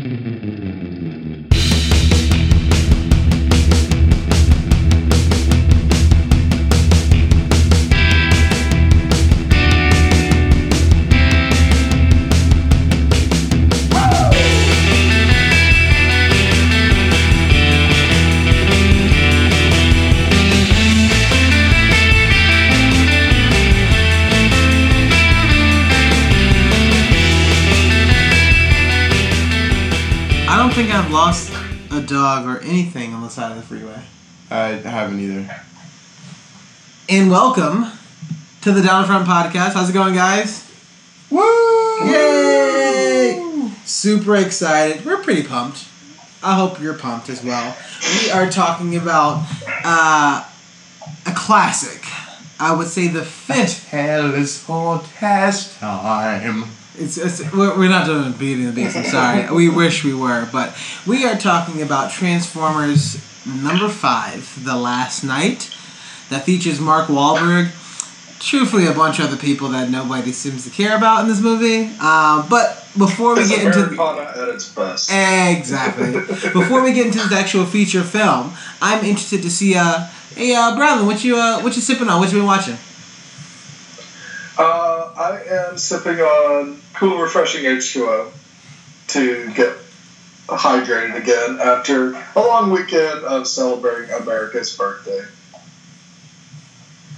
Mm-hmm. anything on the side of the freeway. I haven't either. And welcome to the Down Front Podcast. How's it going, guys? Woo! Yay! Super excited. We're pretty pumped. I hope you're pumped as well. We are talking about uh, a classic. I would say the fifth. Hell is for test time. It's, it's we're, we're not doing beating the beast. I'm sorry. We wish we were, but we are talking about Transformers number five, The Last Knight, that features Mark Wahlberg. Truthfully, a bunch of other people that nobody seems to care about in this movie. Uh, but before we It's get into Americana at its best. Exactly. Before we get into the actual feature film, I'm interested to see. Uh, hey, uh, Bradley, what you uh, what you sipping on? What you been watching? Uh, I am sipping on cool, refreshing H2O to get hydrated again after a long weekend of celebrating America's birthday.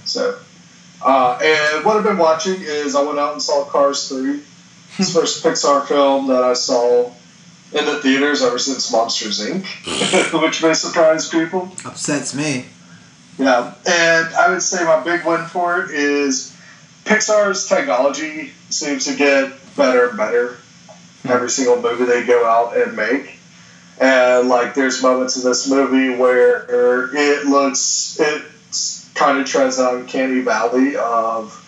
So, uh, and what I've been watching is I went out and saw Cars 3. It's the first Pixar film that I saw in the theaters ever since Monsters Inc., which may surprise people. Upsets me. Yeah, and I would say my big win for it is Pixar's technology seems to get better and better every single movie they go out and make. And like, there's moments in this movie where it looks, it kind of treads that uncanny valley of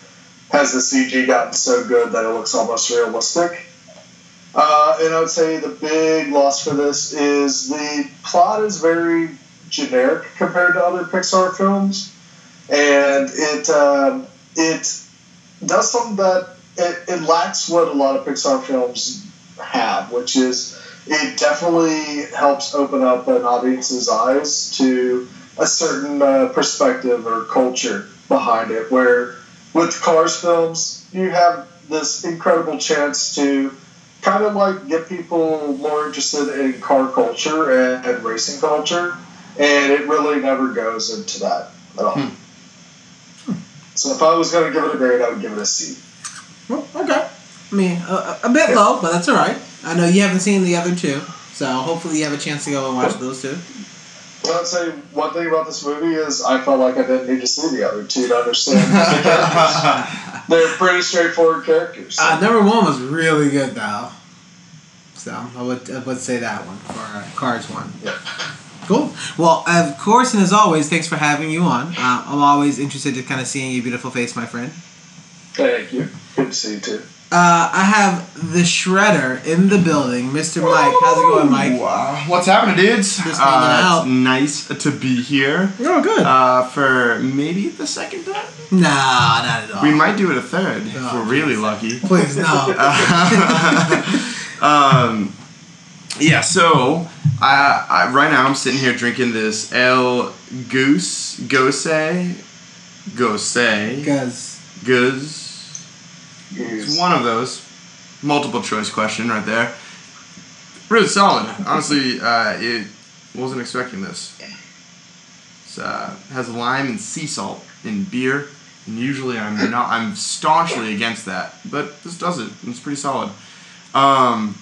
has the CG gotten so good that it looks almost realistic. Uh, and I would say the big loss for this is the plot is very generic compared to other Pixar films, and it um, it does something that it, it lacks what a lot of Pixar films have, which is it definitely helps open up an audience's eyes to a certain uh, perspective or culture behind it. Where with Cars films, you have this incredible chance to kind of like get people more interested in car culture and, and racing culture, and it really never goes into that at all. So if I was going to give it a grade, I would give it a C. Well, okay. I mean, a, a bit low, but that's all right. I know you haven't seen the other two, so hopefully you have a chance to go and watch those two. Well, I'd say one thing about this movie is I felt like I didn't need to see the other two to understand the. They're pretty straightforward characters. Uh, number one was really good though, so I would I would say that one for uh, Cars one. Yeah. Cool. Well, of course, and as always, thanks for having you on. Uh, I'm always interested to kind of seeing your beautiful face, my friend. Thank you. Good to see you too. Uh, I have the Shredder in the building, Mr. Mike. How's it going, Mike? Wow. What's happening, dudes? Just hanging uh, out. It's nice to be here. Oh, good. Uh, for maybe the second time. nah, not at all. We might do it a third if Oh, we're really lucky. Please no. um, yeah, so I, I right now I'm sitting here drinking this El Goose Gose Gose Because Goose. It's one of those. Multiple choice question right there. Really solid. Honestly, uh, it wasn't expecting this. It uh, has lime and sea salt in beer, and usually I'm not. I'm staunchly against that, but this does it. It's pretty solid. Um,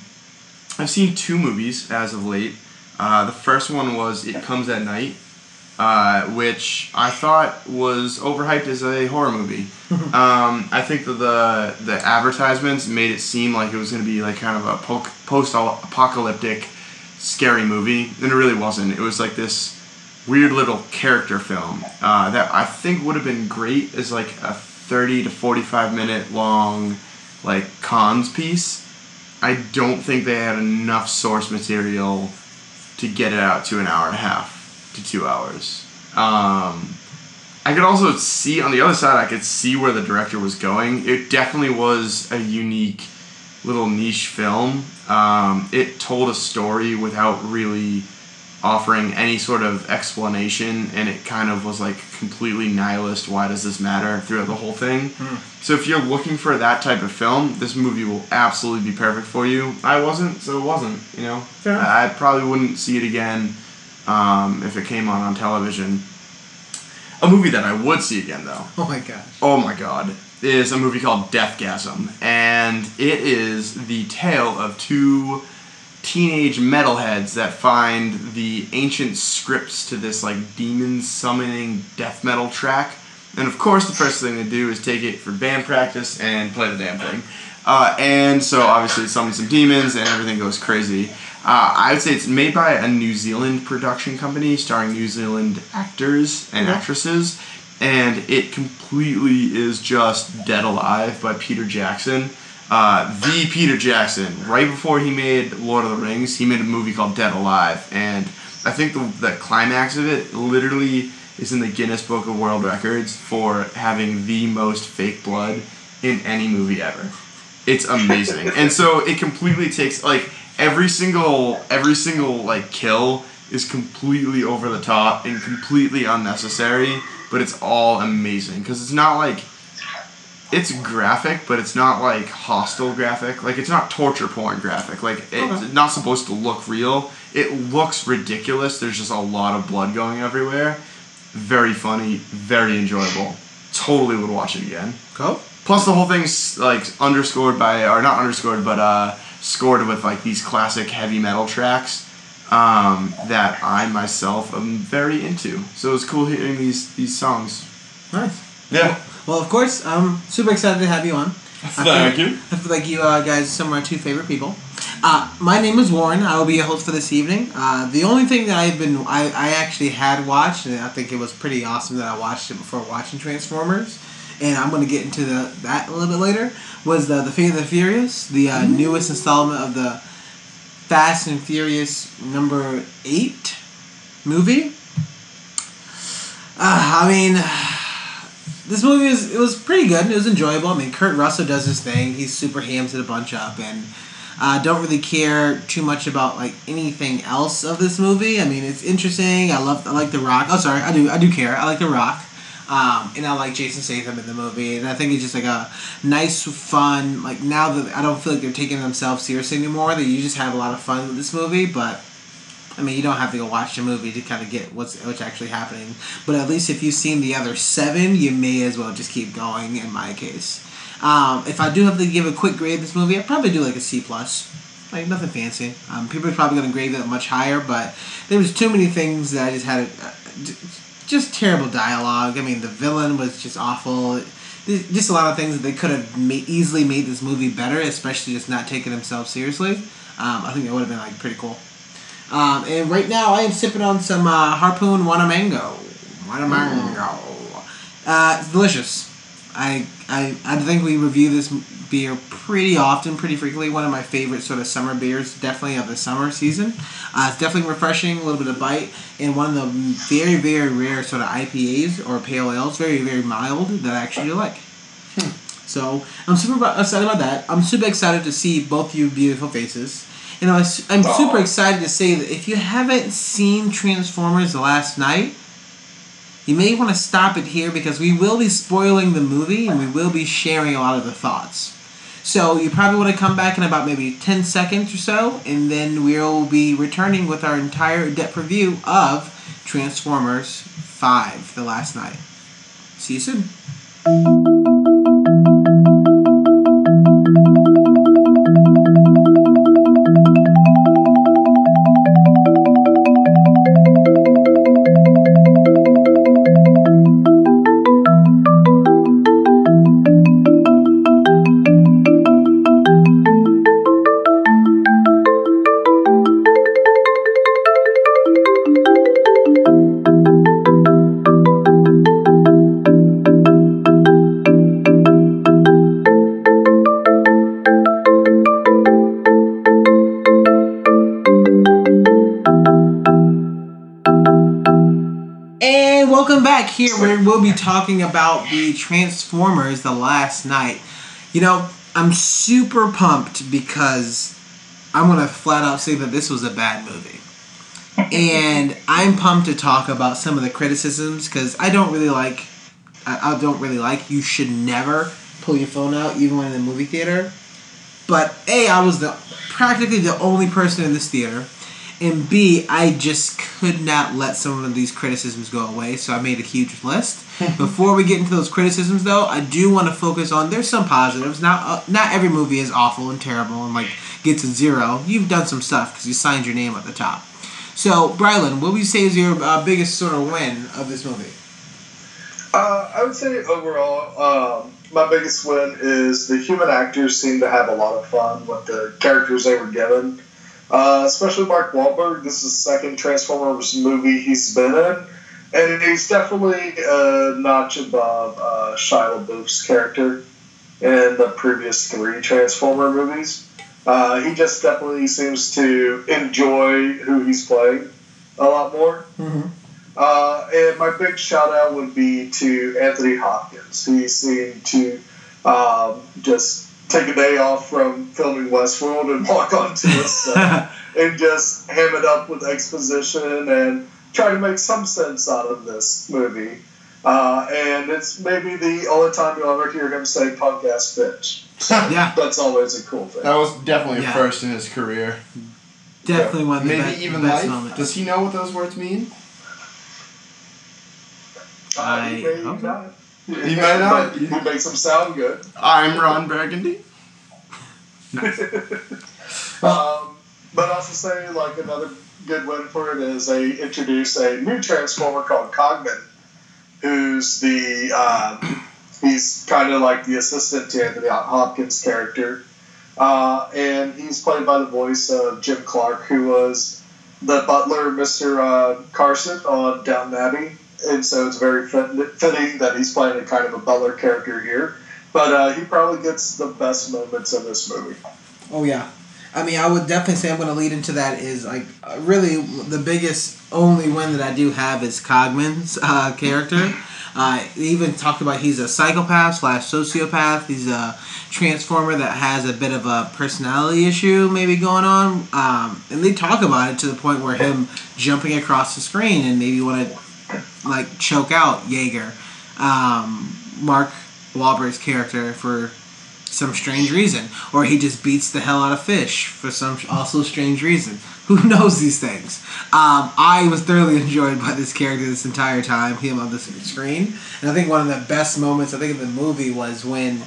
I've seen two movies as of late. Uh, the first one was It Comes at Night, uh, which I thought was overhyped as a horror movie. um, I think that the the advertisements made it seem like it was going to be like kind of a po- post-apocalyptic scary movie, and it really wasn't. It was like this weird little character film uh, that I think would have been great as like a 30 to 45 minute long like cons piece. I don't think they had enough source material to get it out to an hour and a half to two hours. Um, I could also see on the other side. I could see where the director was going. It definitely was a unique little niche film. Um, it told a story without really offering any sort of explanation, and it kind of was like completely nihilist. Why does this matter throughout the whole thing? So if you're looking for that type of film, this movie will absolutely be perfect for you. I wasn't, so it wasn't. You know. I, I probably wouldn't see it again um, if it came on on television. A movie that I would see again, though, Oh my gosh. oh my god, is a movie called Deathgasm. And it is the tale of two teenage metalheads that find the ancient scripts to this like demon summoning death metal track. And of course, the first thing they do is take it for band practice and play the damn thing. Uh, and so obviously, it summons some demons and everything goes crazy. Uh, I would say it's made by a New Zealand production company starring New Zealand actors and actresses, and it completely is just Dead Alive by Peter Jackson. Uh, the Peter Jackson, right before he made Lord of the Rings, he made a movie called Dead Alive, and I think the, the climax of it literally is in the Guinness Book of World Records for having the most fake blood in any movie ever. It's amazing. and so it completely takes like every single every single like kill is completely over the top and completely unnecessary, but it's all amazing because it's not like it's graphic, but it's not like hostile graphic. Like it's not torture porn graphic. Like it's Okay. not supposed to look real. It looks ridiculous. There's just a lot of blood going everywhere. Very funny, very enjoyable. Totally would watch it again. Cool. Plus, the whole thing's like underscored by, or not underscored, but uh, scored with like these classic heavy metal tracks um, that I myself am very into. So it was cool hearing these these songs. Nice. Yeah. Well, of course, I'm super excited to have you on. Thank feel, you. I feel like you uh, guys are some of my two favorite people. Uh, my name is Warren. I will be your host for this evening. Uh, the only thing that I've been, I, I actually had watched, and I think it was pretty awesome that I watched it before watching Transformers, and I'm going to get into the that a little bit later, was the, the Fate of the Furious, the uh, newest installment of the Fast and Furious number 8 movie. Uh, I mean, this movie was it was pretty good. It was enjoyable. I mean, Kurt Russell does his thing. He's super hams it a bunch up, and uh, don't really care too much about like anything else of this movie. I mean, it's interesting. I love I like The Rock. Oh, sorry, I do I do care. I like The Rock. Um, and I like Jason Statham in the movie, and I think it's just like a nice, fun. Like now that I don't feel like they're taking themselves seriously anymore, that you just have a lot of fun with this movie. But I mean, you don't have to go watch the movie to kind of get what's what's actually happening. But at least if you've seen the other seven, you may as well just keep going. In my case, um, if I do have to give a quick grade this movie, I'd probably do like a C plus. Like nothing fancy. Um, people are probably gonna grade it much higher, but there was too many things that I just had. Uh, just terrible dialogue. I mean, the villain was just awful. Just a lot of things that they could have ma- easily made this movie better, especially just not taking themselves seriously. Um, I think that would have been like pretty cool. Um, and right now, I am sipping on some uh, Harpoon Wannamango. Wannamango. Uh, it's delicious. I, I I think we review this beer pretty often, pretty frequently. One of my favorite sort of summer beers, definitely of the summer season. Uh, it's definitely refreshing, a little bit of bite, and one of the very very rare sort of IPAs or pale ales, very very mild that I actually like. So I'm super excited about that. I'm super excited to see both you beautiful faces. And I was, I'm super excited to say that if you haven't seen Transformers Last Knight, you may want to stop it here because we will be spoiling the movie and we will be sharing a lot of the thoughts. So you probably want to come back in about maybe 10 seconds or so, and then we'll be returning with our entire depth review of Transformers 5 The Last Knight. See you soon. We'll be talking about the Transformers The Last Knight. You know, I'm super pumped because I'm gonna flat out say that this was a bad movie. and I'm pumped to talk about some of the criticisms because I don't really like I, I don't really like you should never pull your phone out even when in the movie theater. But A, I was the practically the only person in this theater. And B, I just could not let some of these criticisms go away, so I made a huge list. Before we get into those criticisms, though, I do want to focus on there's some positives. Not uh, not every movie is awful and terrible and like gets a zero. You've done some stuff because you signed your name at the top. So, Brylan, what would you say is your uh, biggest sort of win of this movie? Uh, I would say overall, um, my biggest win is the human actors seem to have a lot of fun with the characters they were given. Uh, especially Mark Wahlberg. This is the second Transformers movie he's been in, and he's definitely a notch above uh, Shia LaBeouf's character in the previous three Transformer movies. Uh, he just definitely seems to enjoy who he's playing a lot more. Mm-hmm. Uh, and my big shout out would be to Anthony Hopkins. He seemed to um, just take a day off from filming Westworld and walk onto a set and just ham it up with exposition and try to make some sense out of this movie. Uh, and it's maybe the only time you'll ever hear him say punk ass bitch. yeah, That's always a cool thing. That was definitely Yeah. a first in his career. definitely one of the Maybe be- even best life. moments. Does he know what those words mean? He I may hope so. not. He might not. But He makes him sound good. I'm Ron Burgundy. Um, but also say like another good win for it is they introduce a new transformer called Cogman, who's the um, he's kind of like the assistant to Anthony Hopkins' character, uh, and he's played by the voice of Jim Clark, who was the butler, Mister uh, Carson on Downton Abbey, and so it's very fit- fitting that he's playing a kind of a butler character here. But uh, he probably gets the best moments in this movie. Oh yeah, I mean, I would definitely say I'm going to lead into that. Is like really the biggest only win that I do have is Cogman's uh, character. Uh, they even talked about he's a psychopath slash sociopath. He's a transformer that has a bit of a personality issue maybe going on, um, and they talk about it to the point where him jumping across the screen and maybe want to like choke out Yeager, um, Mark Wahlberg's character for some strange reason, or he just beats the hell out of fish for some also strange reason. Who knows these things? Um, I was thoroughly enjoyed by this character this entire time, him on the screen, and I think one of the best moments I think in the movie was when,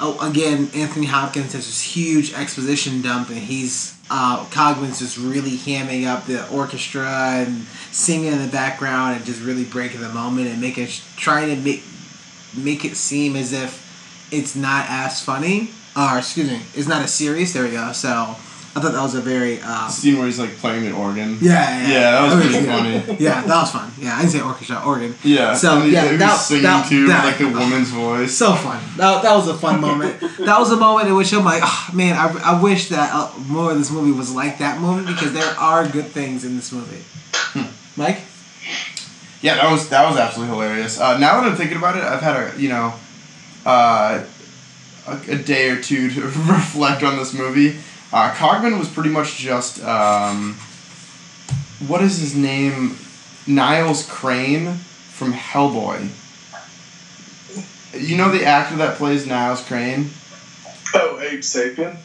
oh, again, Anthony Hopkins has this huge exposition dump, and he's uh, Cogman's just really hamming up the orchestra and singing in the background and just really breaking the moment and making trying to make make it seem as if it's not as funny, or excuse me, it's not as serious. There we go. So I thought that was a very um, scene where he's like playing the organ. yeah, yeah, Yeah, that was pretty yeah. funny. Yeah, that was fun. Yeah, I didn't say orchestra, organ. Yeah. So, and he, yeah, he was that- singing that- too, that- like the woman's voice. So fun. That, that was a fun moment. That was a moment in which I'm like, oh, man, I, I wish that uh, more of this movie was like that moment because there are good things in this movie. Mike? Yeah, that was that was absolutely hilarious. Uh, now that I'm thinking about it, I've had a you know, uh, a, a day or two to reflect on this movie. Uh, Cogman was pretty much just um, what is his name? Niles Crane from Hellboy. You know the actor that plays Niles Crane? Oh, Abe Sapien.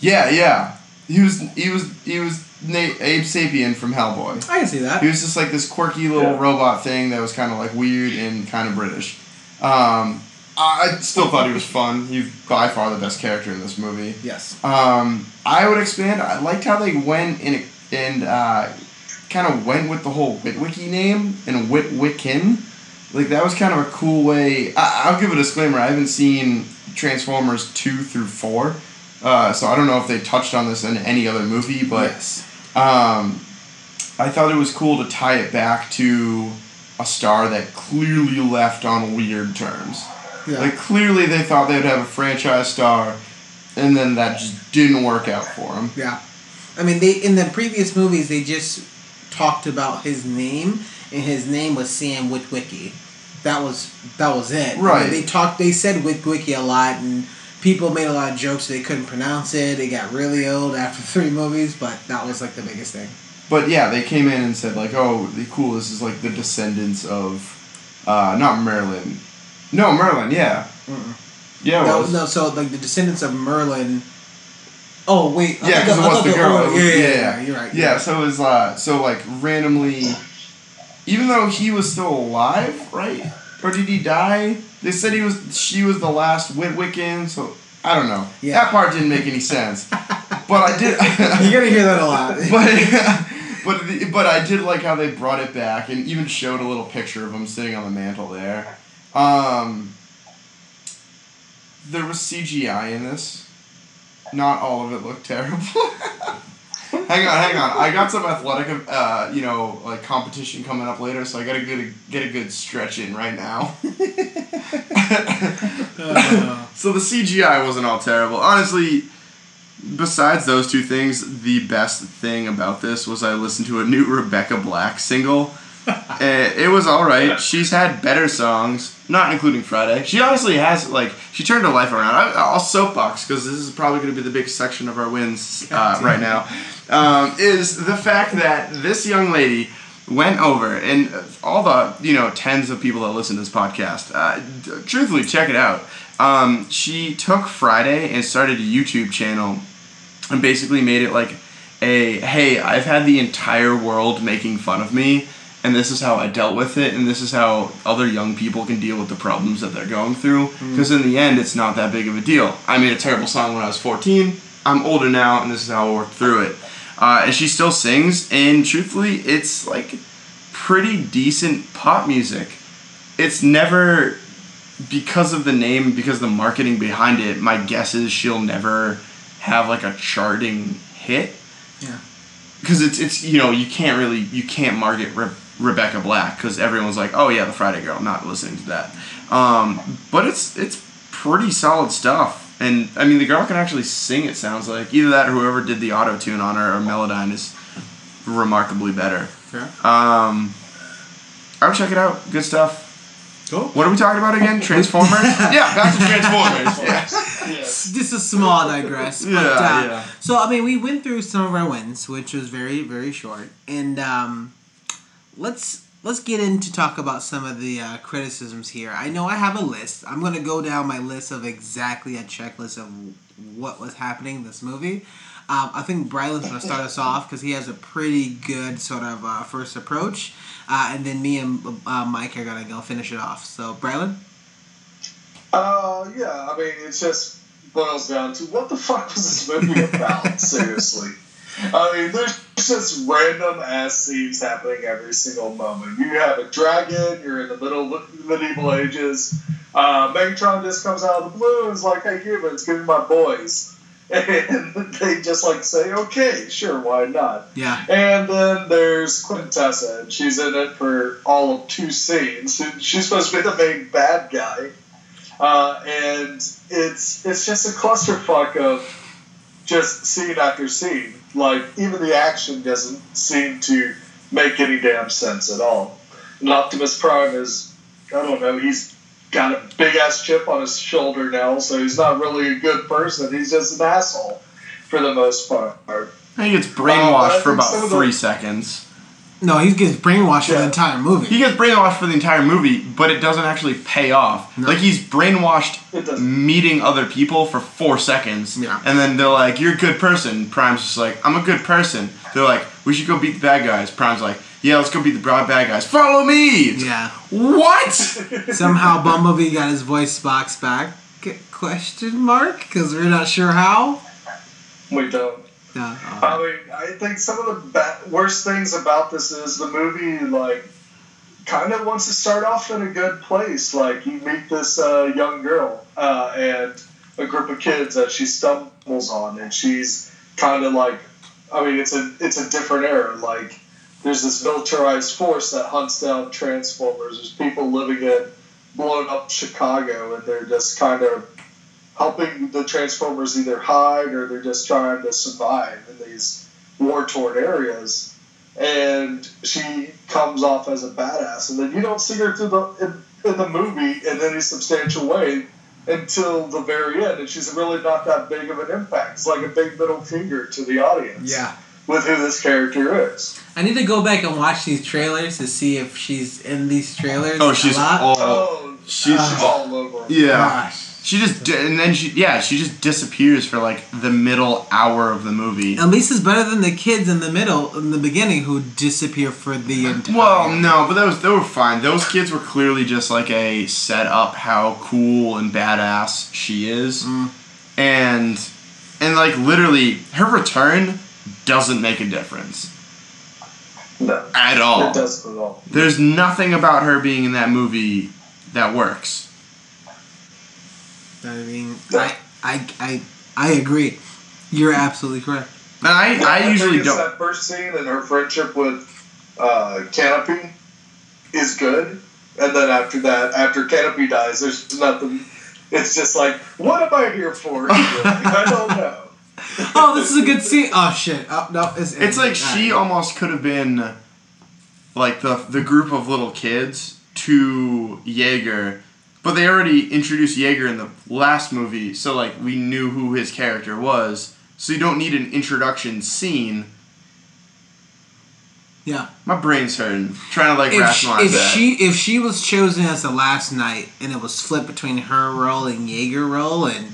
Yeah, yeah. He was he was he was Na- Abe Sapien from Hellboy. I can see that. He was just like this quirky little Yeah. robot thing that was kind of like weird and kind of British. Um, I I still thought he was fun. He's by far the best character in this movie. Yes. Um, I would expand. I liked how they went in and uh, kind of went with the whole Witwicky name and Witwiccan. Like that was kind of a cool way. I, I'll give a disclaimer. I haven't seen Transformers two through four, uh, so I don't know if they touched on this in any other movie. But yes. um, I thought it was cool to tie it back to a star that clearly left on weird terms. Yeah. Like clearly they thought they'd have a franchise star, and then that just didn't work out for him. Yeah, I mean, they in the previous movies they just talked about his name, and his name was Sam Witwicky. That was that was it. Right. They talked. They said Witwicky a lot, and people made a lot of jokes. They couldn't pronounce it. It got really old after three movies, but that was like the biggest thing. But yeah, they came in and said like, "Oh, the- cool. This is like the descendants of, uh, not Merlin. No, Merlin. Yeah, Mm-mm. yeah. It No, was. no. So like the descendants of Merlin. Oh wait. I Yeah, because it was the girl. yeah, yeah, yeah, yeah, You're right. Yeah, so it was uh, so like randomly, even though he was still alive, right? Or did he die? They said he was. She was the last Witwiccan. So I don't know. Yeah. That part didn't make any sense. but I did. You're gonna hear that a lot. but but the, but I did like how they brought it back and even showed a little picture of him sitting on the mantle there. Um, there was CGI in this. Not all of it looked terrible. hang on, hang on. I got some athletic, uh, you know, like competition coming up later, so I gotta get a, get a good stretch in right now. Uh, So the CGI wasn't all terrible. Honestly, besides those two things, the best thing about this was I listened to a new Rebecca Black single. Eh, it was all right. She's had better songs, not including Friday. She honestly has like she turned her life around. I, I'll soapbox because this is probably going to be the big section of our wins uh, right now. Um, is the fact that this young lady went over and all the you know tens of people that listen to this podcast. Uh, d- truthfully, check it out. Um, she took Friday and started a YouTube channel and basically made it like a hey, I've had the entire world making fun of me, and this is how I dealt with it, and this is how other young people can deal with the problems that they're going through. Because in the end, it's not that big of a deal. I made a terrible song when I was 14. I'm older now, and this is how I worked through it. Uh, and she still sings, and truthfully, it's like pretty decent pop music. It's never because of the name, because of the marketing behind it. My guess is she'll never have like a charting hit. Yeah. Because it's it's you know you can't really you can't market Re- Rebecca Black because everyone's like oh yeah the Friday Girl not listening to that, um, but it's it's pretty solid stuff and I mean the girl can actually sing it sounds like either that or whoever did the auto tune on her or Melodyne is remarkably better. Fair. Um, I would check it out. Good stuff. Cool. What are we talking about again? Transformers? yeah, back to Transformers. Yeah. Yes. Just a small digress. But, Yeah, uh, yeah. So I mean, we went through some of our wins, which was very very short, and um, let's let's get into talk about some of the uh, criticisms here. I know I have a list. I'm gonna go down my list of exactly a checklist of what was happening in this movie. Um, I think Brylan's gonna start us off because he has a pretty good sort of uh, first approach, uh, and then me and uh, Mike are gonna go finish it off. So Brylan. Uh, yeah, I mean, it just boils down to what the fuck was this movie about? Seriously. I mean, there's just random ass scenes happening every single moment. You have a dragon, you're in the middle of the medieval ages. Uh, Megatron just comes out of the blue and is like, hey, humans, give me my boys. And they just like say, okay, sure, why not? Yeah. And then there's Quintessa, and she's in it for all of two scenes. She's supposed to be the main bad guy, uh, and it's it's just a clusterfuck of just scene after scene. Like even the action doesn't seem to make any damn sense at all. And Optimus Prime is, I don't know, he's got a big ass chip on his shoulder now, so he's not really a good person. He's just an asshole for the most part. I think it's Uh, brainwashed for think some about of the- three seconds. No, he gets brainwashed for the entire movie. He gets brainwashed for the entire movie, but it doesn't actually pay off. No. Like he's brainwashed meeting other people for four seconds, Yeah. and then they're like, "You're a good person." Prime's just like, "I'm a good person." They're like, "We should go beat the bad guys." Prime's like, "Yeah, let's go beat the bad bad guys. Follow me." Yeah. What? Somehow Bumblebee got his voice box back. Question mark? Because we're not sure how. We don't. No. I mean, I think some of the worst things about this is the movie, like, kind of wants to start off in a good place. Like, you meet this uh, young girl uh, and a group of kids that she stumbles on, and she's kind of like, I mean, it's a it's a different era. Like, there's this militarized force that hunts down Transformers. There's people living in blown up Chicago, and they're just kind of helping the Transformers either hide or they're just trying to survive in these war torn areas. And she comes off as a badass, and then you don't see her through the in, in the movie in any substantial way until the very end, and she's really not that big of an impact. It's like a big middle finger to the audience. Yeah. With who this character is. I need to go back and watch these trailers to see if she's in these trailers. Oh, a she's lot. all. Oh, She's she's all over. yeah. Gosh. She just di- and then she yeah she just disappears for like the middle hour of the movie. At least it's better than the kids in the middle, in the beginning, who disappear for the entire. Well, no, but those they were fine. Those kids were clearly just like a set up how cool and badass she is, Mm. and and like literally her return doesn't make a difference No, at all. it doesn't at all. There's nothing about her being in that movie that works. I mean, I, I, I, I agree. You're absolutely correct. And I I think usually don't. That first scene and her friendship with uh, Canopy is good, and then after that, after Canopy dies, there's nothing. It's just like, what am I here for? I don't know. Oh, this is a good scene. Oh shit! Oh no, it's It's like she right. almost could have been like the the group of little kids to Yeager, but they already introduced Yeager in the last movie, so like we knew who his character was. So you don't need an introduction scene. Yeah. My brain's hurting trying to like If she, rationalize if that. she if she was chosen as the last knight and it was flipped between her role and Yeager role and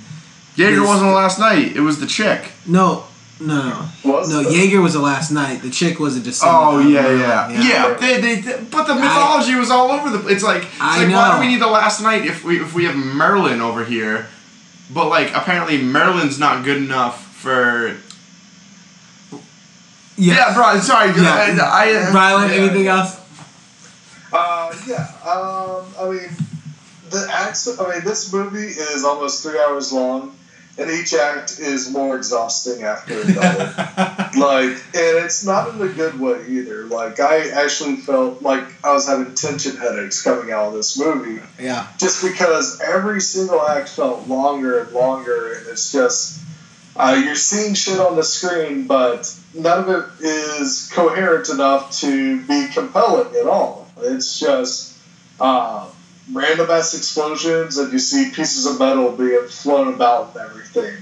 Yeager wasn't the last knight. It was the chick. no no no Was no the- Yeager was the last knight. The chick was a descendant. Oh of yeah, yeah, yeah. They, they, they- but the mythology was all over the. It's like, it's I like why know. do we need the last knight if we if we have Merlin over here? But like apparently Merlin's not good enough for. Yeah. Yeah, bro. Sorry, Yeah. I, I, Rylan, Yeah, anything yeah. else? Uh, yeah. Um, I mean, the acts. I mean, this movie is almost three hours long, and each act is more exhausting after another. like, and it's not in a good way either. Like, I actually felt like I was having tension headaches coming out of this movie, yeah. just because every single act felt longer and longer, and it's just. Uh, you're seeing shit on the screen, but none of it is coherent enough to be compelling at all. It's just uh, random ass explosions, and you see pieces of metal being flown about and everything.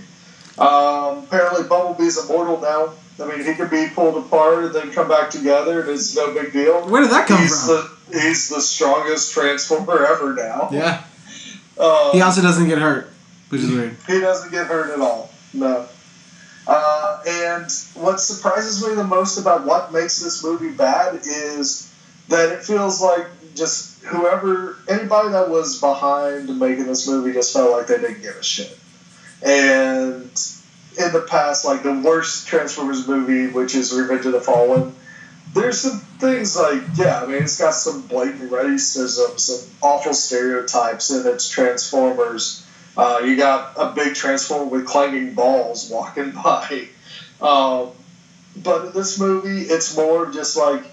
Um, apparently, Bumblebee's immortal now. I mean, he can be pulled apart and then come back together, and it's no big deal. Where did that come he's from? the he's the strongest transformer ever now. yeah. Um, He also doesn't get hurt, which is weird. he doesn't get hurt at all. No. Uh, and what surprises me the most about what makes this movie bad is that it feels like just whoever, anybody that was behind making this movie just felt like they didn't give a shit. And in the past, like the worst Transformers movie, which is Revenge of the Fallen, there's some things like, yeah, I mean, it's got some blatant racism, some awful stereotypes in its Transformers. Uh, you got a big transformer with clanging balls walking by. Um, but in this movie, it's more just like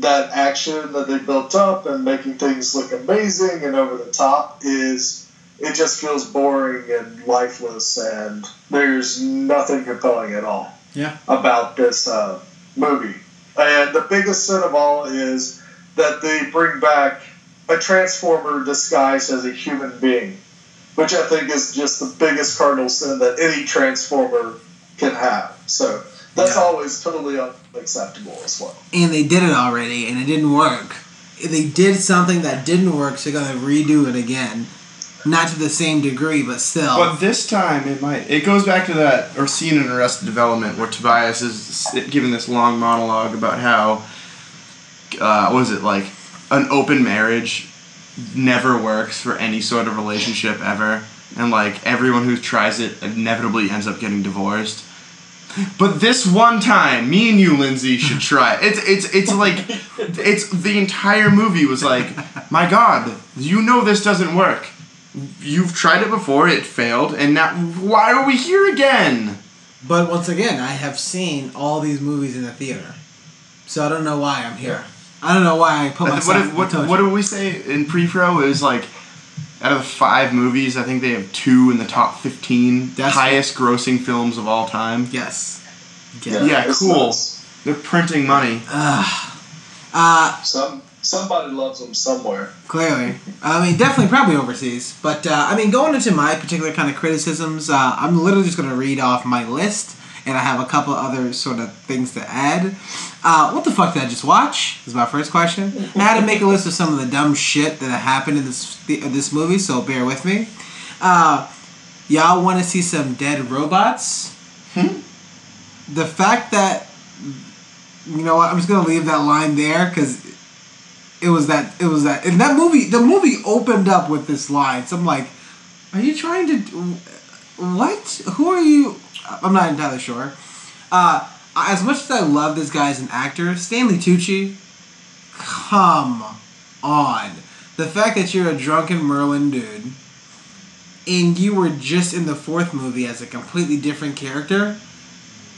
that action that they built up and making things look amazing and over the top is it just feels boring and lifeless and there's nothing compelling at all Yeah. about this uh, movie. And the biggest sin of all is that they bring back a transformer disguised as a human being, which I think is just the biggest cardinal sin that any transformer can have. So that's Yeah. always totally unacceptable as well. And they did it already, and it didn't work. They did something that didn't work, so they're gonna redo it again. Not to the same degree, but still. But this time it might. It goes back to that or scene in Arrested Development where Tobias is giving this long monologue about how, uh, what was it like, an open marriage never works for any sort of relationship ever, and like everyone who tries it inevitably ends up getting divorced. But this one time, me and you, Lindsay, should try. it. It's it's it's like it's the entire movie was like, my God, you know this doesn't work. You've tried it before, it failed, and now why are we here again? But once again, I have seen all these movies in the theater, so I don't know why I'm here. I don't know why I put What myself. what, touch. what did we say in pre-pro? It was like out of the five movies, I think they have two in the top fifteen That's- highest grossing films of all time. yes. Yeah, it's cool. nuts. They're printing money. Uh, uh, Some somebody loves them somewhere. Clearly, I mean, definitely, probably overseas. But uh, I mean, going into my particular kind of criticisms, uh, I'm literally just going to read off my list, and I have a couple other sort of things to add. Uh, what the fuck did I just watch? Is my first question. I had to make a list of some of the dumb shit that happened in this this movie, so bear with me. Uh, y'all want to see some dead robots? Hmm? The fact that you know what, I'm just gonna leave that line there because it was that it was that and that movie the movie opened up with this line so i'm like are you trying to what who are you i'm not entirely sure uh, as much as i love this guy as an actor stanley tucci come on the fact that you're a drunken merlin dude and you were just in the fourth movie as a completely different character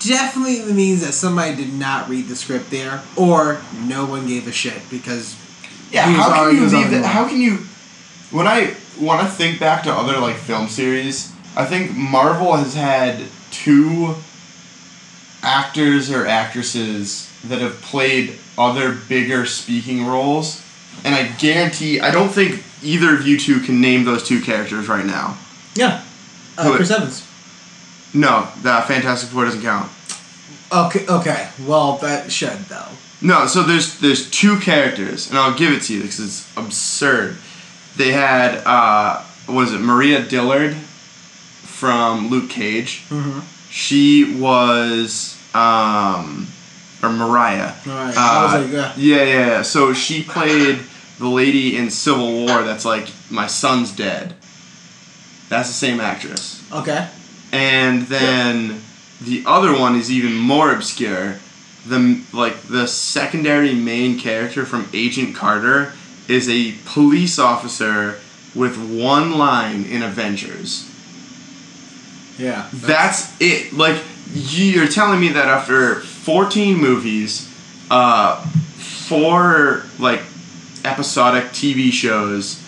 definitely means that somebody did not read the script there or no one gave a shit because Yeah, how can you leave that? How can you? When I want to think back to other like film series, I think Marvel has had two actors or actresses that have played other bigger speaking roles, and I guarantee I don't think either of you two can name those two characters right now. Yeah. Uh, Chris Evans. No, the Fantastic Four doesn't count. Okay, okay. Well, that should, though. No, so there's there's two characters, and I'll give it to you because it's absurd. They had uh, what is it, Maria Dillard from Luke Cage. Mm-hmm. She was um, or Mariah. Alright. Uh, like, yeah. yeah, yeah, yeah. So she played the lady in Civil War. That's like my son's dead. That's the same actress. Okay. And then the other one is even more obscure. The like the secondary main character from Agent Carter is a police officer with one line in Avengers. Yeah. That's it. Like you're telling me that after 14 movies, uh, four like episodic TV shows,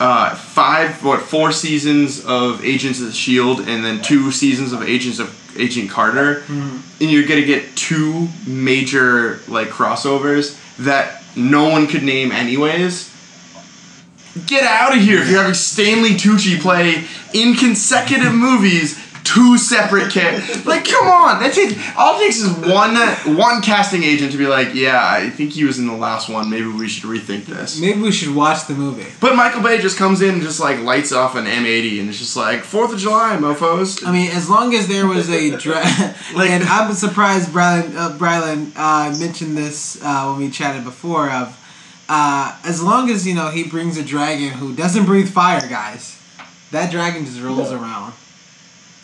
uh, five what four seasons of Agents of the Shield, and then two seasons of Agents of Agent Carter, and you're gonna get two major like crossovers that no one could name anyways. Get out of here if you're having Stanley Tucci play in consecutive movies two separate characters. Like, come on! That takes all it takes is one one casting agent to be like, yeah, I think he was in the last one. Maybe we should rethink this. Maybe we should watch the movie. But Michael Bay just comes in and just like lights off an M80 and it's just like Fourth of July, mofo's. I mean, as long as there was a dra- Like- and I'm surprised Brylan uh, Brylan uh, mentioned this uh, when we chatted before of uh, as long as you know he brings a dragon who doesn't breathe fire, guys, that dragon just rolls around.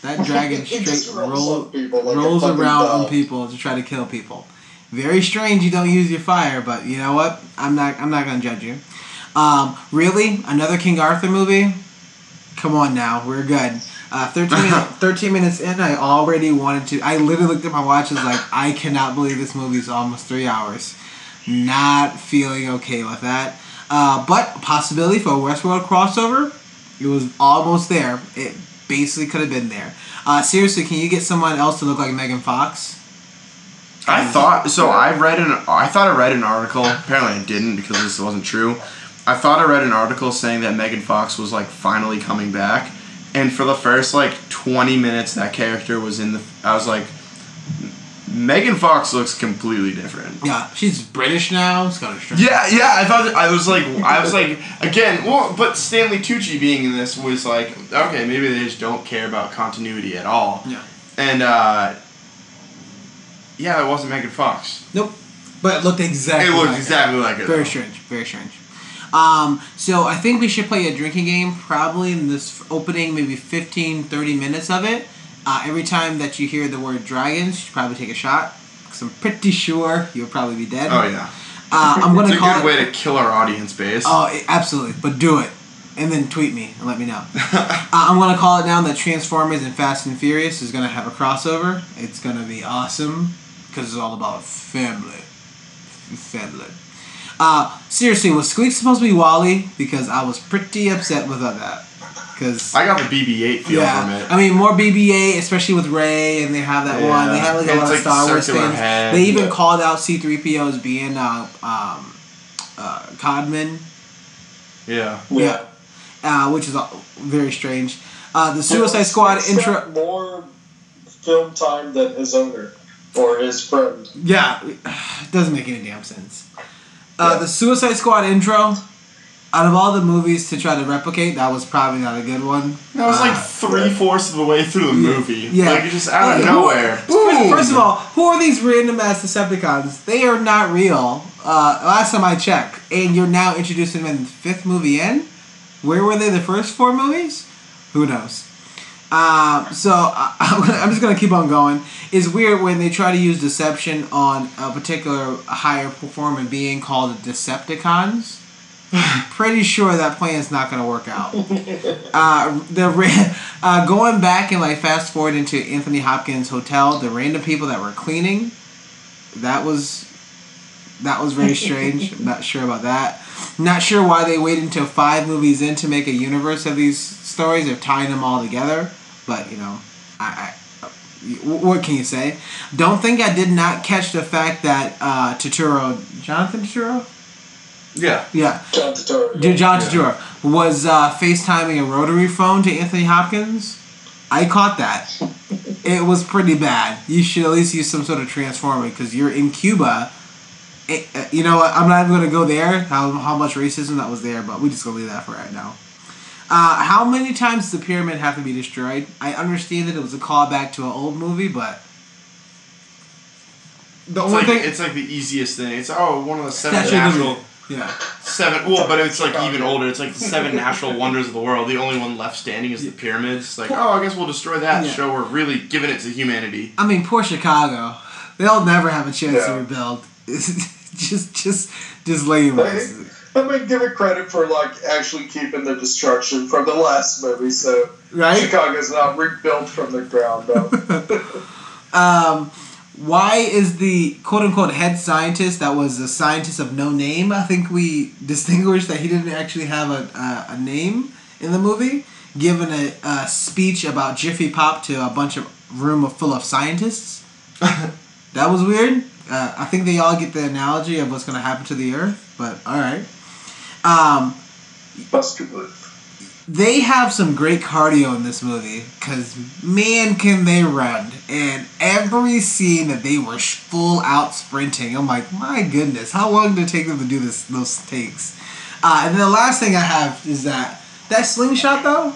That dragon straight rolls roll, like rolls around on people to try to kill people. Very strange you don't use your fire, but you know what? I'm not I'm not gonna judge you. Um, really, another King Arthur movie? Come on now, we're good. Uh, 13, minute, 13 minutes in, I already wanted to. I literally looked at my watch. I was like, I cannot believe this movie's almost three hours. Not feeling okay with that. Uh, but possibility for a Westworld crossover. It was almost there. It basically could have been there. Uh, seriously, can you get someone else to look like Megan Fox? I thought so. I read an. I thought I read an article. Apparently, I didn't because this wasn't true. I thought I read an article saying that Megan Fox was like finally coming back, and for the first like twenty minutes that character was in the. I was like, Megan Fox looks completely different. Yeah, she's British now. It's kind of strange. Yeah, yeah. I thought I was like, I was like, again. Well, but Stanley Tucci being in this was like, okay, maybe they just don't care about continuity at all. Yeah. And uh, yeah, it wasn't Megan Fox. Nope. But it looked exactly. It looked like her. exactly like it. Very though. strange. Very strange. Um, so I think we should play a drinking game probably in this opening maybe 15, 30 minutes of it. Uh, every time that you hear the word dragons, you should probably take a shot. Because I'm pretty sure you'll probably be dead. Oh yeah. Uh, I'm gonna. It's a call good it. way to kill our audience base. Oh, it- absolutely. But do it. And then tweet me and let me know. uh, I'm going to call it now that Transformers and Fast and Furious is going to have a crossover. It's going to be awesome because it's all about family. Family. Uh, seriously, was Squeak supposed to be Wall-E? Because I was pretty upset with that. Because I got the BB-8 feel from it. I mean more BB-8, especially with Rey, and they have that Yeah. one. They have like a It's lot of like Star Wars circular things. head. They even Yeah. called out C-3PO as being uh, um, uh, Cogman. Yeah. Yeah. Uh, which is uh, very strange. Uh, the Suicide Squad intro. more film time than his owner or his friend. Yeah, it doesn't make any damn sense. Uh, Yeah. The Suicide Squad intro. Out of all the movies to try to replicate, that was probably not a good one. That was like Uh, three fourths of the way through the movie. Yeah. Like, it just out of Like, who- nowhere. First, Boom! first of all, who are these random ass Decepticons? They are not real. Uh, last time I checked, and you're now introducing them in the fifth movie in. Where were they the first four movies? Who knows? Um, so I, I'm just gonna keep on going. It's weird when they try to use deception on a particular higher performing being called the Decepticons. Pretty sure that plan is not gonna work out. Uh, the uh, going back and like fast forward into Anthony Hopkins' hotel, the random people that were cleaning, that was that was very strange. I'm not sure about that. Not sure why they waited until five movies in to make a universe of these stories of tying them all together. But you know, I, I what can you say? Don't think I did not catch the fact that uh, Turturro, Jonathan Turturro, Yeah. yeah, John Turturro. Dude, John Yeah. Turturro was uh, FaceTiming a rotary phone to Anthony Hopkins. I caught that. it was pretty bad. You should at least use some sort of transformer because you're in Cuba. It, uh, you know what? I'm not even gonna go there. How how much racism that was there, but we just gonna leave that for right now. Uh, how many times does the pyramid have to be destroyed? I understand that it was a callback to an old movie, but the It's only like, thing it's like the easiest thing. It's oh one of the seven Statue of natural Liberty. Yeah. seven. Well, but it's like even older. It's like the seven natural wonders of the world. The only one left standing is the pyramids. Like oh, I guess we'll destroy that. Yeah. Show we're really giving it to humanity. I mean, poor Chicago. They'll never have a chance to Yeah. rebuild. just, just, just lame. Hey, I mean, give it credit for like actually keeping the destruction from the last movie, so Right? Chicago's not rebuilt from the ground up. Um, why is the quote unquote head scientist that was a scientist of no name? I think we distinguished that he didn't actually have a, a, a name in the movie, given a, a speech about Jiffy Pop to a bunch of room full of scientists. that was weird. Uh, I think they all get the analogy of what's going to happen to the Earth, but all right. Um, Busted. They have some great cardio in this movie because man can they run. And every scene that they were full out sprinting i'm like my goodness how long did it take them to do this those takes? Uh, and then the last thing i have is that that slingshot though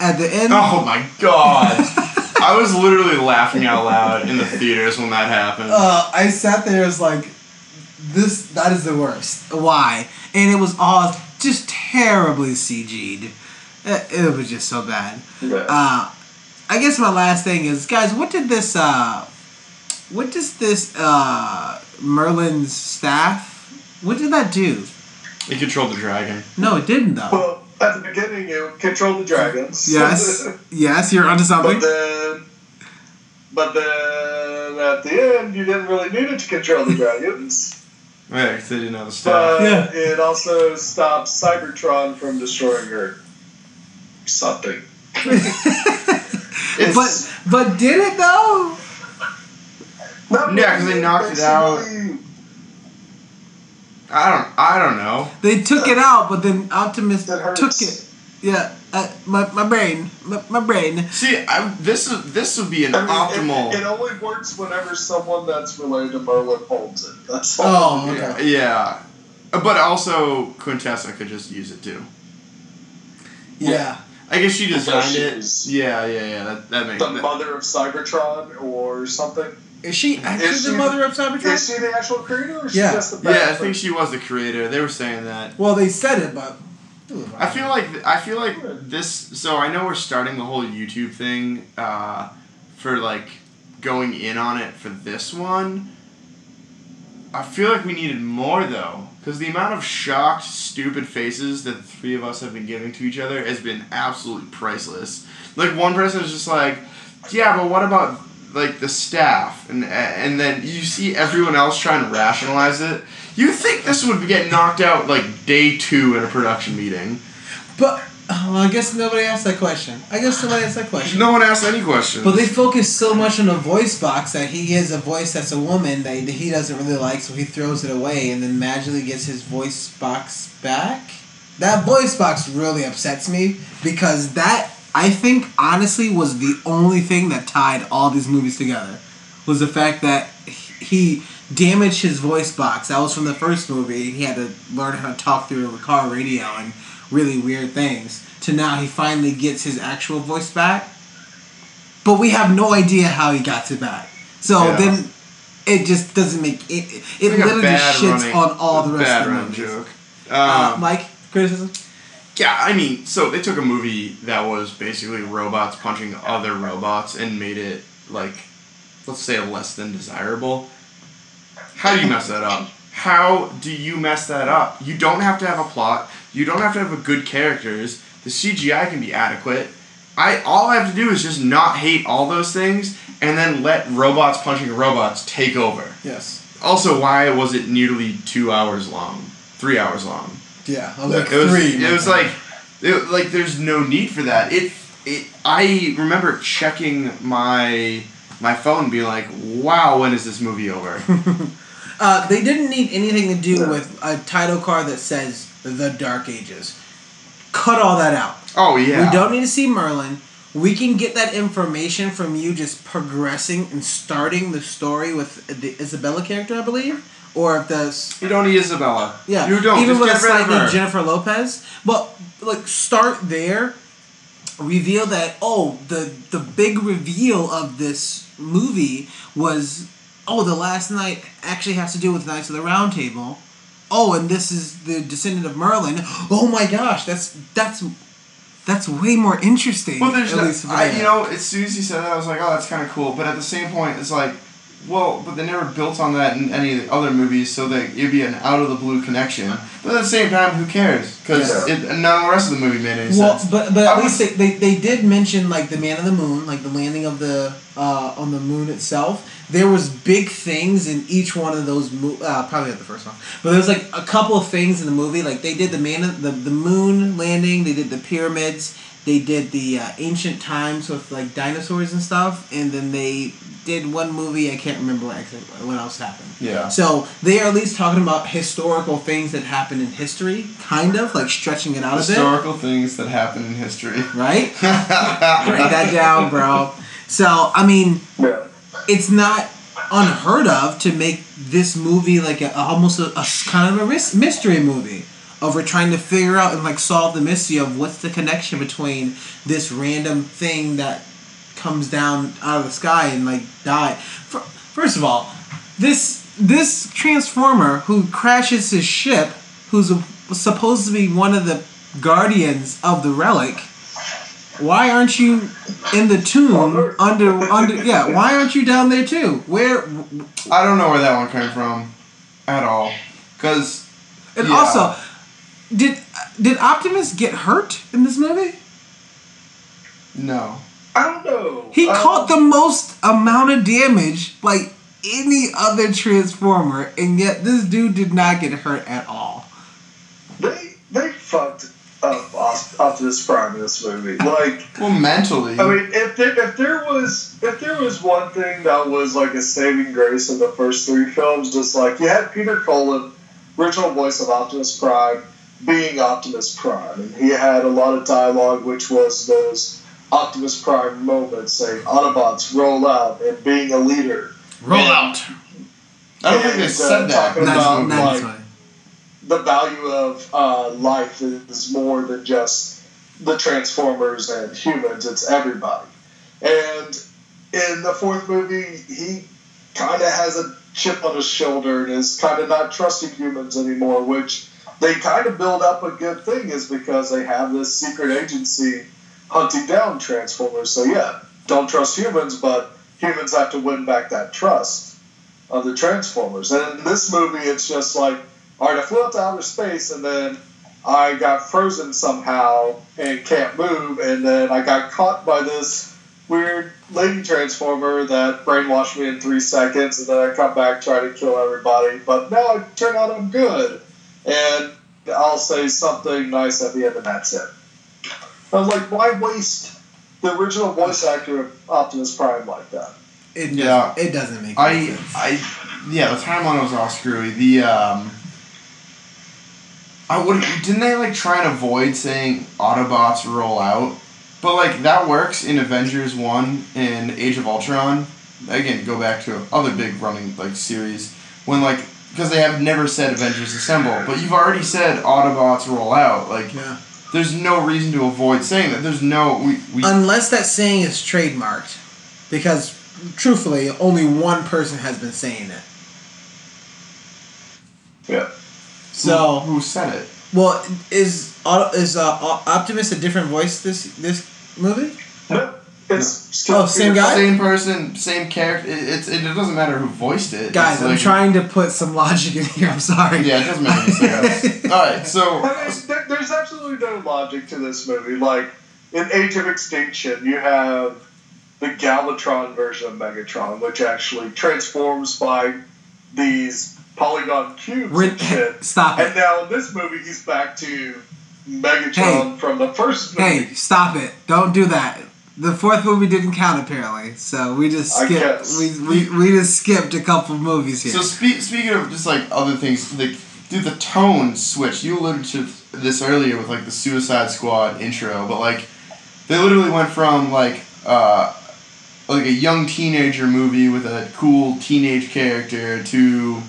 at the end Oh my god! I was literally laughing out loud in the theaters when that happened. uh, i sat there as like this that is the worst. Why? And it was all just terribly cg'd it, it was just so bad Yeah. Uh, I guess my last thing is, guys, what did this, uh, what does this, uh, Merlin's staff, what did that do? It controlled the dragon. No, it didn't, though. well, at the beginning, it controlled the dragons. yes, yes, you're onto something. but something. then, but then at the end, you didn't really need it to control the dragons. Yeah, 'cause they didn't have the staff. But Yeah. it also stops Cybertron from destroying Earth. Something. but, but did it, though? Not Yeah, 'cause they knocked it out. I don't. I don't know. They took it out, but then Optimus took it. Yeah, uh, my, my brain, my, my brain. See, I, this is this would be an I mean, optimal. It, it only works whenever someone that's related to Merlin holds it. That's Oh, all. okay. yeah, but also Quintessa could just use it too. Yeah. I guess she designed it. Yeah, yeah, yeah. That that makes. The mother of Cybertron or something. Is she actually Is the she- mother of Cybertron? Is she the actual creator or Yeah. she just the yeah, I think she was the creator. They were saying that. well, they said it, but. I feel like I feel like this. So I know we're starting the whole YouTube thing uh, for like going in on it for this one. I feel like we needed more though, because the amount of shocked, stupid faces that the three of us have been giving to each other has been absolutely priceless. Like one person is just like, "Yeah, but what about like the staff?" And and then you see everyone else trying to rationalize it. You think this would be get knocked out like day two in a production meeting? But Oh, well, I guess nobody asked that question. I guess nobody asked that question. No one asked any questions. But they focus so much on the voice box that he has a voice that's a woman that he doesn't really like, so he throws it away and then magically gets his voice box back. That voice box really upsets me because that I think honestly was the only thing that tied all these movies together was the fact that he damaged his voice box. That was from the first movie. He had to learn how to talk through a car radio and really weird things. To now he finally gets his actual voice back. But we have no idea how he got it back. So Yeah. then it just doesn't make it. It like literally shits running- on all the rest of the movies. joke. Uh, Um, Mike, criticism. Yeah, I mean, so they took a movie that was basically robots punching other robots and made it like, let's say, less than desirable. How do you mess that up? How do you mess that up? You don't have to have a plot. You don't have to have a good characters. The CGI can be adequate. I all I have to do is just not hate all those things and then let robots punching robots take over. Yes. Also, why was it nearly two hours long? Three hours long. Yeah. I was like it was, three. It was like, it, like there's no need for that. It, it. I remember checking my my phone, being like, "Wow, when is this movie over?" Uh, they didn't need anything to do with a title card that says the Dark Ages. Cut all that out. oh yeah. We don't need to see Merlin. We can get that information from you just progressing and starting the story with the Isabella character, I believe, or if the You don't need Isabella. yeah, You don't. even Just with a slightly. Jennifer Lopez. But like start there, reveal that oh the the big reveal of this movie was oh the last knight actually has to do with Knights of the Round Table. Oh, and this is the descendant of Merlin. Oh my gosh, that's that's that's way more interesting. Well, there's at no, least I, you know, as soon as he said that, I was like, "Oh, that's kind of cool." But at the same point, it's like, well, but they never built on that in any of the other movies, so that it'd be an out of the blue connection. But at the same time, who cares? Because Yeah. none of the rest of the movie made any Well, sense. but but I at was- least they, they, they did mention like the man of the moon, like the landing of the uh, on the moon itself. There was big things in each one of those. Mo- uh, probably not the first one, but there was like a couple of things in the movie. Like they did the man the the moon landing. They did the pyramids. They did the uh, ancient times with like dinosaurs and stuff, and then they did one movie. I can't remember what what else happened. Yeah. So they are at least talking about historical things that happened in history, kind of like stretching it out a bit Historical things that happen in history. right? Write that down, bro. So, I mean, Yeah. It's not unheard of to make this movie like a, almost a kind of a ris- mystery movie of we're trying to figure out and like solve the mystery of what's the connection between this random thing that comes down out of the sky and like die. Fir- First of all, this this transformer who crashes his ship, who's a, supposed to be one of the guardians of the relic. Why aren't you in the tomb under under? Yeah, why aren't you down there too? Where I don't know where that one came from, at all. Cause and Yeah. also, did did Optimus get hurt in this movie? no, I don't know. He Um, caught the most amount of damage like any other Transformer, and yet this dude did not get hurt at all. They they fucked up Op- Optimus Prime in this movie. Like, well, mentally. I mean, if there, if there was if there was one thing that was like a saving grace in the first three films, just like you had Peter Cullen, original voice of Optimus Prime, being Optimus Prime, and he had a lot of dialogue, which was those Optimus Prime moments, saying Autobots roll out and being a leader. Roll And- out. I don't think and, they uh, said that. talking in this about, movie. Nice, like, nice. The value of uh, life is more than just the Transformers and humans, it's everybody. And in the fourth movie, he kind of has a chip on his shoulder and is kind of not trusting humans anymore, which they kind of build up a good thing is because they have this secret agency hunting down Transformers. So, yeah, don't trust humans, but humans have to win back that trust of the Transformers. And in this movie, it's just like, all right, I flew out to outer space and then I got frozen somehow and can't move, and then I got caught by this weird lady transformer that brainwashed me in three seconds, and then I come back try to kill everybody. But now it turned out I'm good, and I'll say something nice at the end, and that's it. I was like, why waste the original voice actor of Optimus Prime like that? It Yeah. it doesn't make I, sense. I, yeah, the timeline was all screwy. The um, I would didn't they like try and avoid saying Autobots roll out, but like that works in Avengers one and Age of Ultron. Again, go back to other big running like series when like because they have never said Avengers assemble, but you've already said Autobots roll out. Like yeah. there's no reason to avoid saying that. There's no we we. Unless that saying is trademarked, because truthfully, only one person has been saying it. Yeah. So, who, who said it? well, is is uh, Op- Optimus a different voice this this movie? No, it's still Oh, same guy? Same person, same character. It, it's it, doesn't matter who voiced it. Guys, It's I'm like- trying to put some logic in here. I'm sorry. Yeah, it doesn't make any sense. All right, so I mean, there, there's absolutely no logic to this movie. Like in Age of Extinction, you have the Galvatron version of Megatron, which actually transforms by these polygon cubes We're- and shit. Stop it. And now in this movie, he's back to Megatron from the first movie. Hey, stop it! Don't do that. The fourth movie didn't count apparently, so we just skipped. We, we, we just skipped a couple movies here. so spe- speaking of just like other things, like dude, the tone switch. You alluded to this earlier with like the Suicide Squad intro, but like they literally went from like uh like a young teenager movie with a cool teenage character to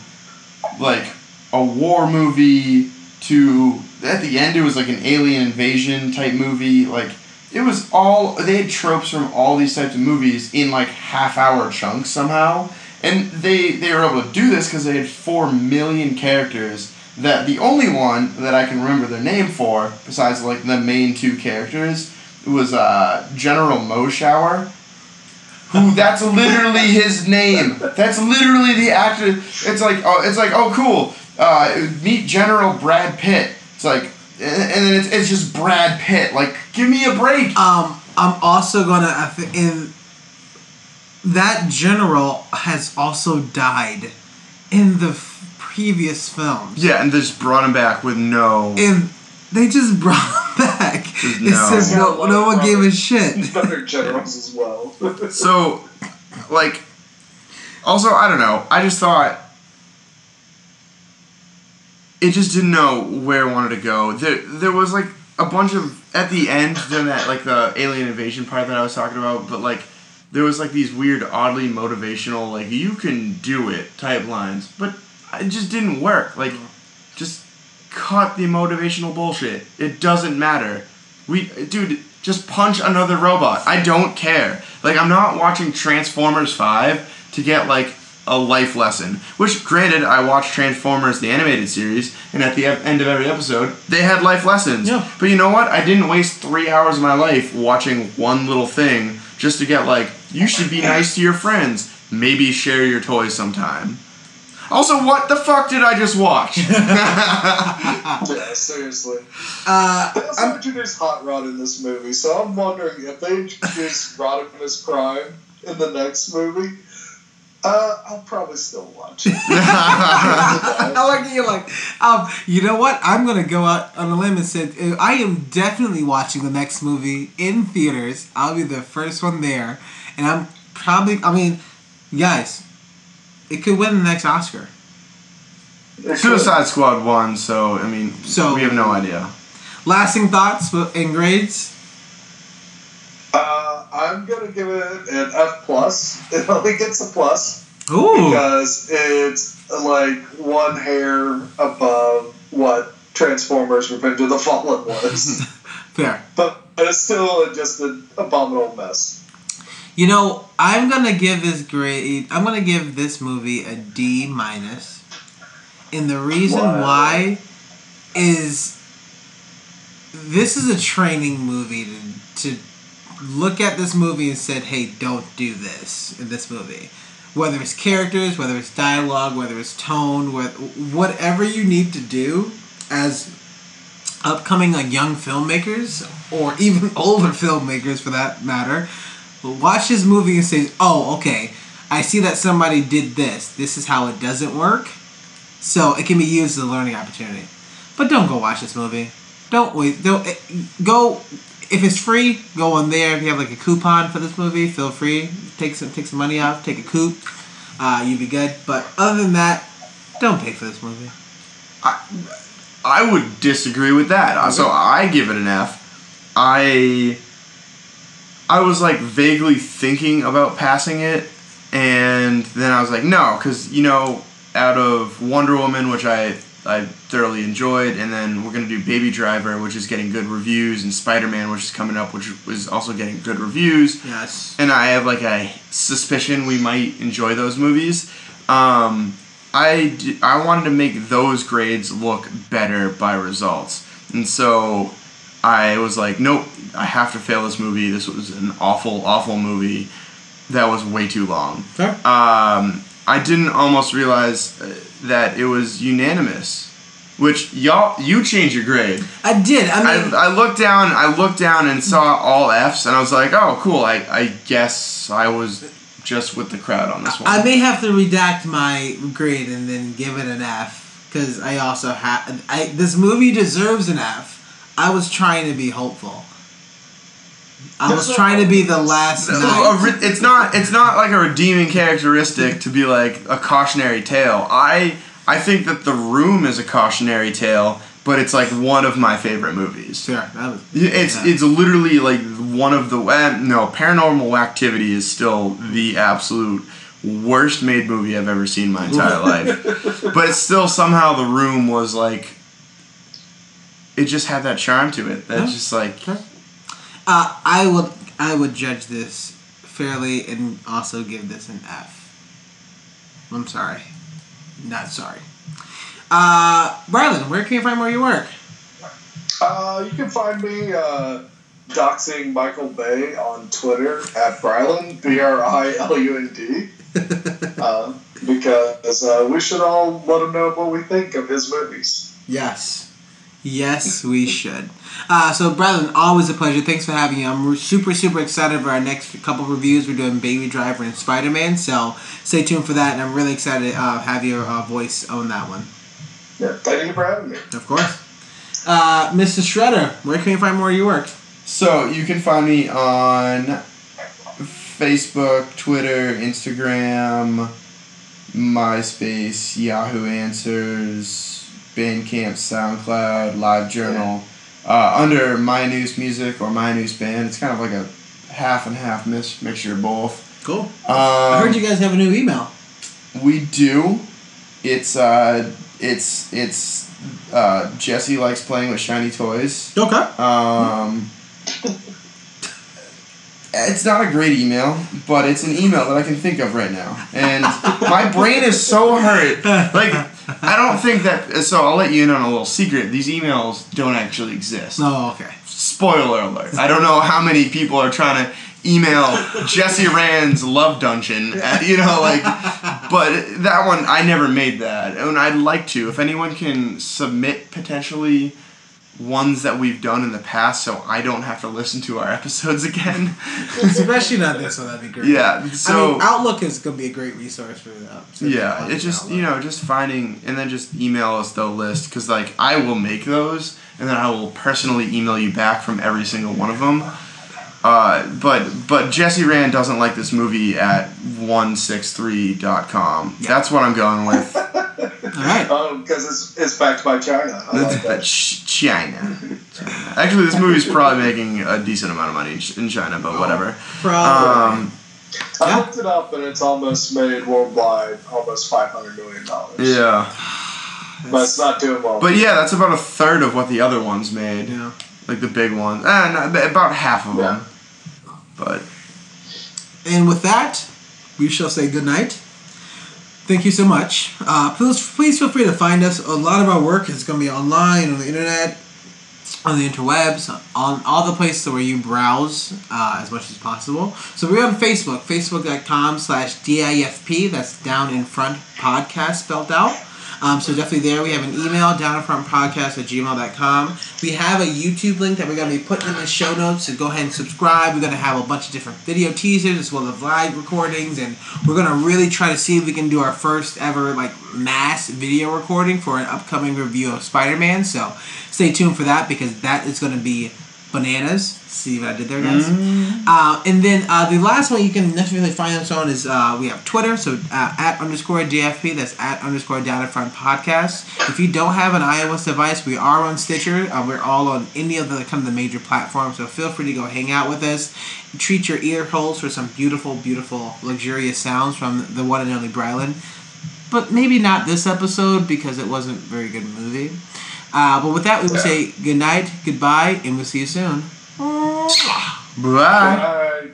like a war movie to at the end it was like an alien invasion type movie. Like it was all they had tropes from all these types of movies in like half hour chunks somehow. And they they were able to do this because they had four million characters that the only one that i can remember their name for besides like the main two characters was uh, general Morshower who that's literally his name. That's literally the actor. It's like oh, it's like oh cool. Uh, meet General Brad Pitt. It's like and then it's, it's just Brad Pitt. Like give me a break. Um, I'm also gonna in that general has also died in the f- previous films. Yeah, and they just brought him back with no. And they just brought him back. Just It no. says no, no one gave a shit. Better generals as well. So, like, also I don't know. I just thought it just didn't know where it wanted to go. There, there was like a bunch of at the end during that like the alien invasion part that I was talking about, but like there was like these weird, oddly motivational like you can do it type lines, but it just didn't work. Like, just cut the motivational bullshit. It doesn't matter. We, dude, just punch another robot. I don't care. Like, I'm not watching Transformers 5 to get, like, a life lesson. Which, granted, I watched Transformers, the animated series, and at the end of every episode, they had life lessons. Yeah. But you know what? I didn't waste three hours of my life watching one little thing just to get, like, you should be nice to your friends. Maybe share your toys sometime. Also, what the fuck did I just watch? yeah, seriously. Uh, They also introduced Hot Rod in this movie, so I'm wondering if they introduce Rodimus Prime in the next movie, uh, I'll probably still watch it. I like that you're like, um, you know what? I'm gonna go out on a limb and say uh, I am definitely watching the next movie in theaters. I'll be the first one there, and I'm probably. I mean, guys, it could win the next Oscar. Suicide Squad won, so I mean, So- we have no idea. Lasting thoughts and grades. Uh, I'm gonna give it an F plus. It only gets a plus Ooh, because it's like one hair above what Transformers: Revenge of the Fallen was, fair. but, but it's still just an abominable mess. You know, I'm gonna give this grade. I'm gonna give this movie a D minus, and the reason Wow. why is this is a training movie to to look at this movie and said, "Hey, don't do this in this movie." Whether it's characters, whether it's dialogue, whether it's tone, wh- whatever you need to do as upcoming like young filmmakers or even older filmmakers for that matter watch this movie and say oh okay i see that somebody did this this is how it doesn't work so it can be used as a learning opportunity but don't go watch this movie don't wait don't eh, go if it's free, go on there. If you have like a coupon for this movie, feel free. Take some take some money off. Take a coup. Uh, you'd be good. But other than that, don't pay for this movie. I I would disagree with that. Uh, So I give it an F. I I was like vaguely thinking about passing it, and then I was like, no, because you know, out of Wonder Woman, which I I thoroughly enjoyed, and then we're gonna do Baby Driver, which is getting good reviews, and Spider Man, which is coming up, which is also getting good reviews Yes. and I have like a suspicion we might enjoy those movies. Um, I, d- I wanted to make those grades look better by results, and so I was like, nope, I have to fail this movie. This was an awful, awful movie that was way too long. Fair. Um, I didn't almost realize uh, that it was unanimous. Which y'all, you changed your grade. I did. I mean, I, I looked down. I looked down and saw all Fs, and I was like, "Oh, cool." I, I guess I was just with the crowd on this one. I may have to redact my grade and then give it an F because I also have. I this movie deserves an F. I was trying to be hopeful. I was trying to be the last a re- it's not. It's not like a redeeming characteristic to be like a cautionary tale. I I think that The Room is a cautionary tale, but it's like one of my favorite movies. Sure, that was. It's Yeah. it's literally like one of the eh, no Paranormal Activity is still the absolute worst made movie I've ever seen in my entire life. But it's still somehow the room was like it just had that charm to it. That's Yeah. just like Uh, I would I would judge this fairly and also give this an F. I'm sorry, not sorry. Uh, Brylan, where can you find more of your work? Uh, you can find me uh, doxing Michael Bay on Twitter at Bryland, B R I L U N D, uh, because uh, we should all let him know what we think of his movies. Yes. Yes, we should. Uh, so, Brethren, always a pleasure. Thanks for having me. I'm super, super excited for our next couple reviews. We're doing Baby Driver and Spider Man, so stay tuned for that. And I'm really excited to uh, have your uh, voice on that one. Yeah, thank you for having me. Of course. Uh, Mr. Shredder, where can you find more of your work? So you can find me on Facebook, Twitter, Instagram, MySpace, Yahoo Answers, Bandcamp, SoundCloud, LiveJournal, uh, under My News Music or My News Band. It's kind of like a half and half mix, mixture of both. Cool. Um, I heard you guys have a new email. We do. It's uh, it's it's uh, Jesse likes playing with shiny toys. Okay. Um, it's not a great email, but it's an email that I can think of right now, and my brain is so hurt. Like I don't think that. So I'll let you in on a little secret. These emails don't actually exist. Oh, okay. Spoiler alert. I don't know how many people are trying to email Jesse Rand's Love Dungeon. uh, You know, like, but that one I never made that, and I'd like to. If anyone can submit potentially ones that we've done in the past, so I don't have to listen to our episodes again. Especially not this one. That'd be great. yeah. I So. mean, Outlook is gonna be a great resource for uh, that. So yeah, it's just you know just finding and then just email us the list because like I will make those and then I will personally email you back from every single one of them. Uh, but but Jesse Rand doesn't like this movie at 163.com. That's what I'm going with. All right. Oh, because it's, it's backed by China. Like that. Ch- China. Actually, this movie's probably making a decent amount of money in China, but whatever. Probably. Um, I Yeah. looked it up and it's almost made worldwide almost five hundred million dollars. yeah, but it's not doing well. but yeah, that's about a third of what the other ones made. yeah. Like the big ones, and about half of Yeah. them. But And with that, we shall say good night. Thank you so much. Uh, please, please feel free to find us. A lot of our work is going to be online, on the internet, on the interwebs, on all the places where you browse uh, as much as possible. So we're on Facebook, facebook.com slash DIFP. That's Down in Front Podcast spelled out. Um, so definitely there. We have an email, downfrontpodcast at gmail.com. We have a YouTube link that we're going to be putting in the show notes, so go ahead and subscribe. We're going to have a bunch of different video teasers as well as live recordings, and we're going to really try to see if we can do our first ever like mass video recording for an upcoming review of Spider-Man. So stay tuned for that because that is going to be Bananas. See what I did there, guys? Uh, and then uh, the last one you can necessarily find us on is uh, we have Twitter, so uh, at underscore DIFP, that's at underscore in front podcast. If you don't have an iOS device, we are on Stitcher. Uh, we're all on any of the kind of the major platforms, so feel free to go hang out with us. Treat your ear holes for some beautiful, beautiful, luxurious sounds from the one and only Brylan. But maybe not this episode because it wasn't a very good movie. Uh, but with that, we will say good night, goodbye, and we'll see you soon. Bye. Uh,